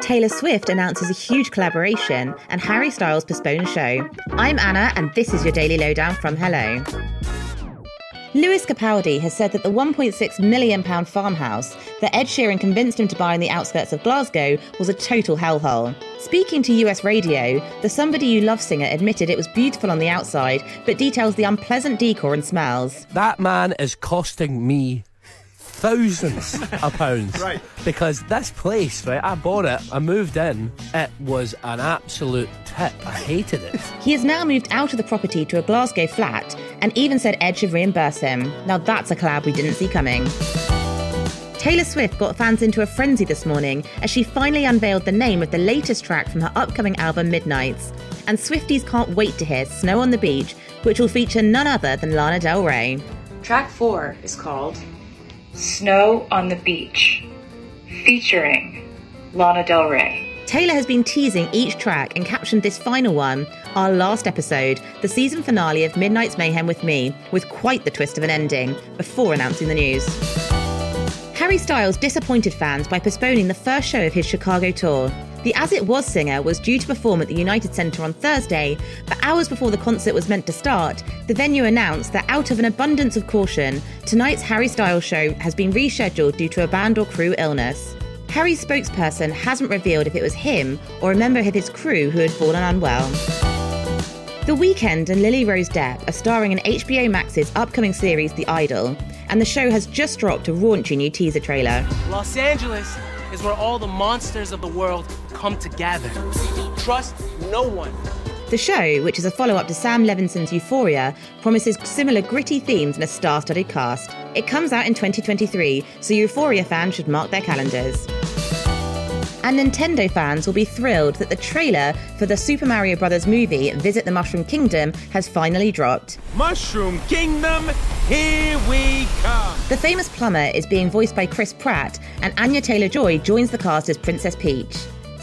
Taylor Swift announces a huge collaboration, and Harry Styles postpone show. I'm Anna, and this is your Daily Lowdown from Hello. Lewis Capaldi has said that the £1.6 million farmhouse that Ed Sheeran convinced him to buy in the outskirts of Glasgow was a total hellhole. Speaking to US radio, the Somebody You Love singer admitted it was beautiful on the outside, but details the unpleasant decor and smells. That man is costing me thousands of pounds. Right. Because this place, right, I bought it, I moved in, it was an absolute tip. I hated it. He has now moved out of the property to a Glasgow flat and even said Ed should reimburse him. Now that's a collab we didn't see coming. Taylor Swift got fans into a frenzy this morning as she finally unveiled the name of the latest track from her upcoming album Midnights. And Swifties can't wait to hear Snow on the Beach, which will feature none other than Lana Del Rey. Track 4 is called Snow on the Beach, featuring Lana Del Rey. Taylor has been teasing each track and captioned this final one, our last episode, the season finale of Midnight's Mayhem with Me, with quite the twist of an ending, before announcing the news. Harry Styles disappointed fans by postponing the first show of his Chicago tour. The As It Was singer was due to perform at the United Center on Thursday, but hours before the concert was meant to start, the venue announced that out of an abundance of caution, tonight's Harry Styles show has been rescheduled due to a band or crew illness. Harry's spokesperson hasn't revealed if it was him or a member of his crew who had fallen unwell. The Weeknd and Lily Rose Depp are starring in HBO Max's upcoming series The Idol, and the show has just dropped a raunchy new teaser trailer. Los Angeles is where all the monsters of the world come together. Trust no one. The show, which is a follow up to Sam Levinson's Euphoria, promises similar gritty themes and a star studded cast. It comes out in 2023, so Euphoria fans should mark their calendars. And Nintendo fans will be thrilled that the trailer for the Super Mario Bros. movie Visit the Mushroom Kingdom has finally dropped. Mushroom Kingdom, here we come. The famous plumber is being voiced by Chris Pratt, and Anya Taylor Joy joins the cast as Princess Peach.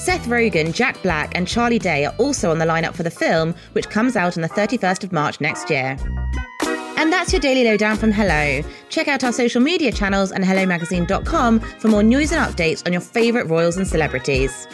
Seth Rogen, Jack Black, and Charlie Day are also on the lineup for the film, which comes out on the 31st of March next year. And that's your daily lowdown from Hello. Check out our social media channels and HelloMagazine.com for more news and updates on your favourite royals and celebrities.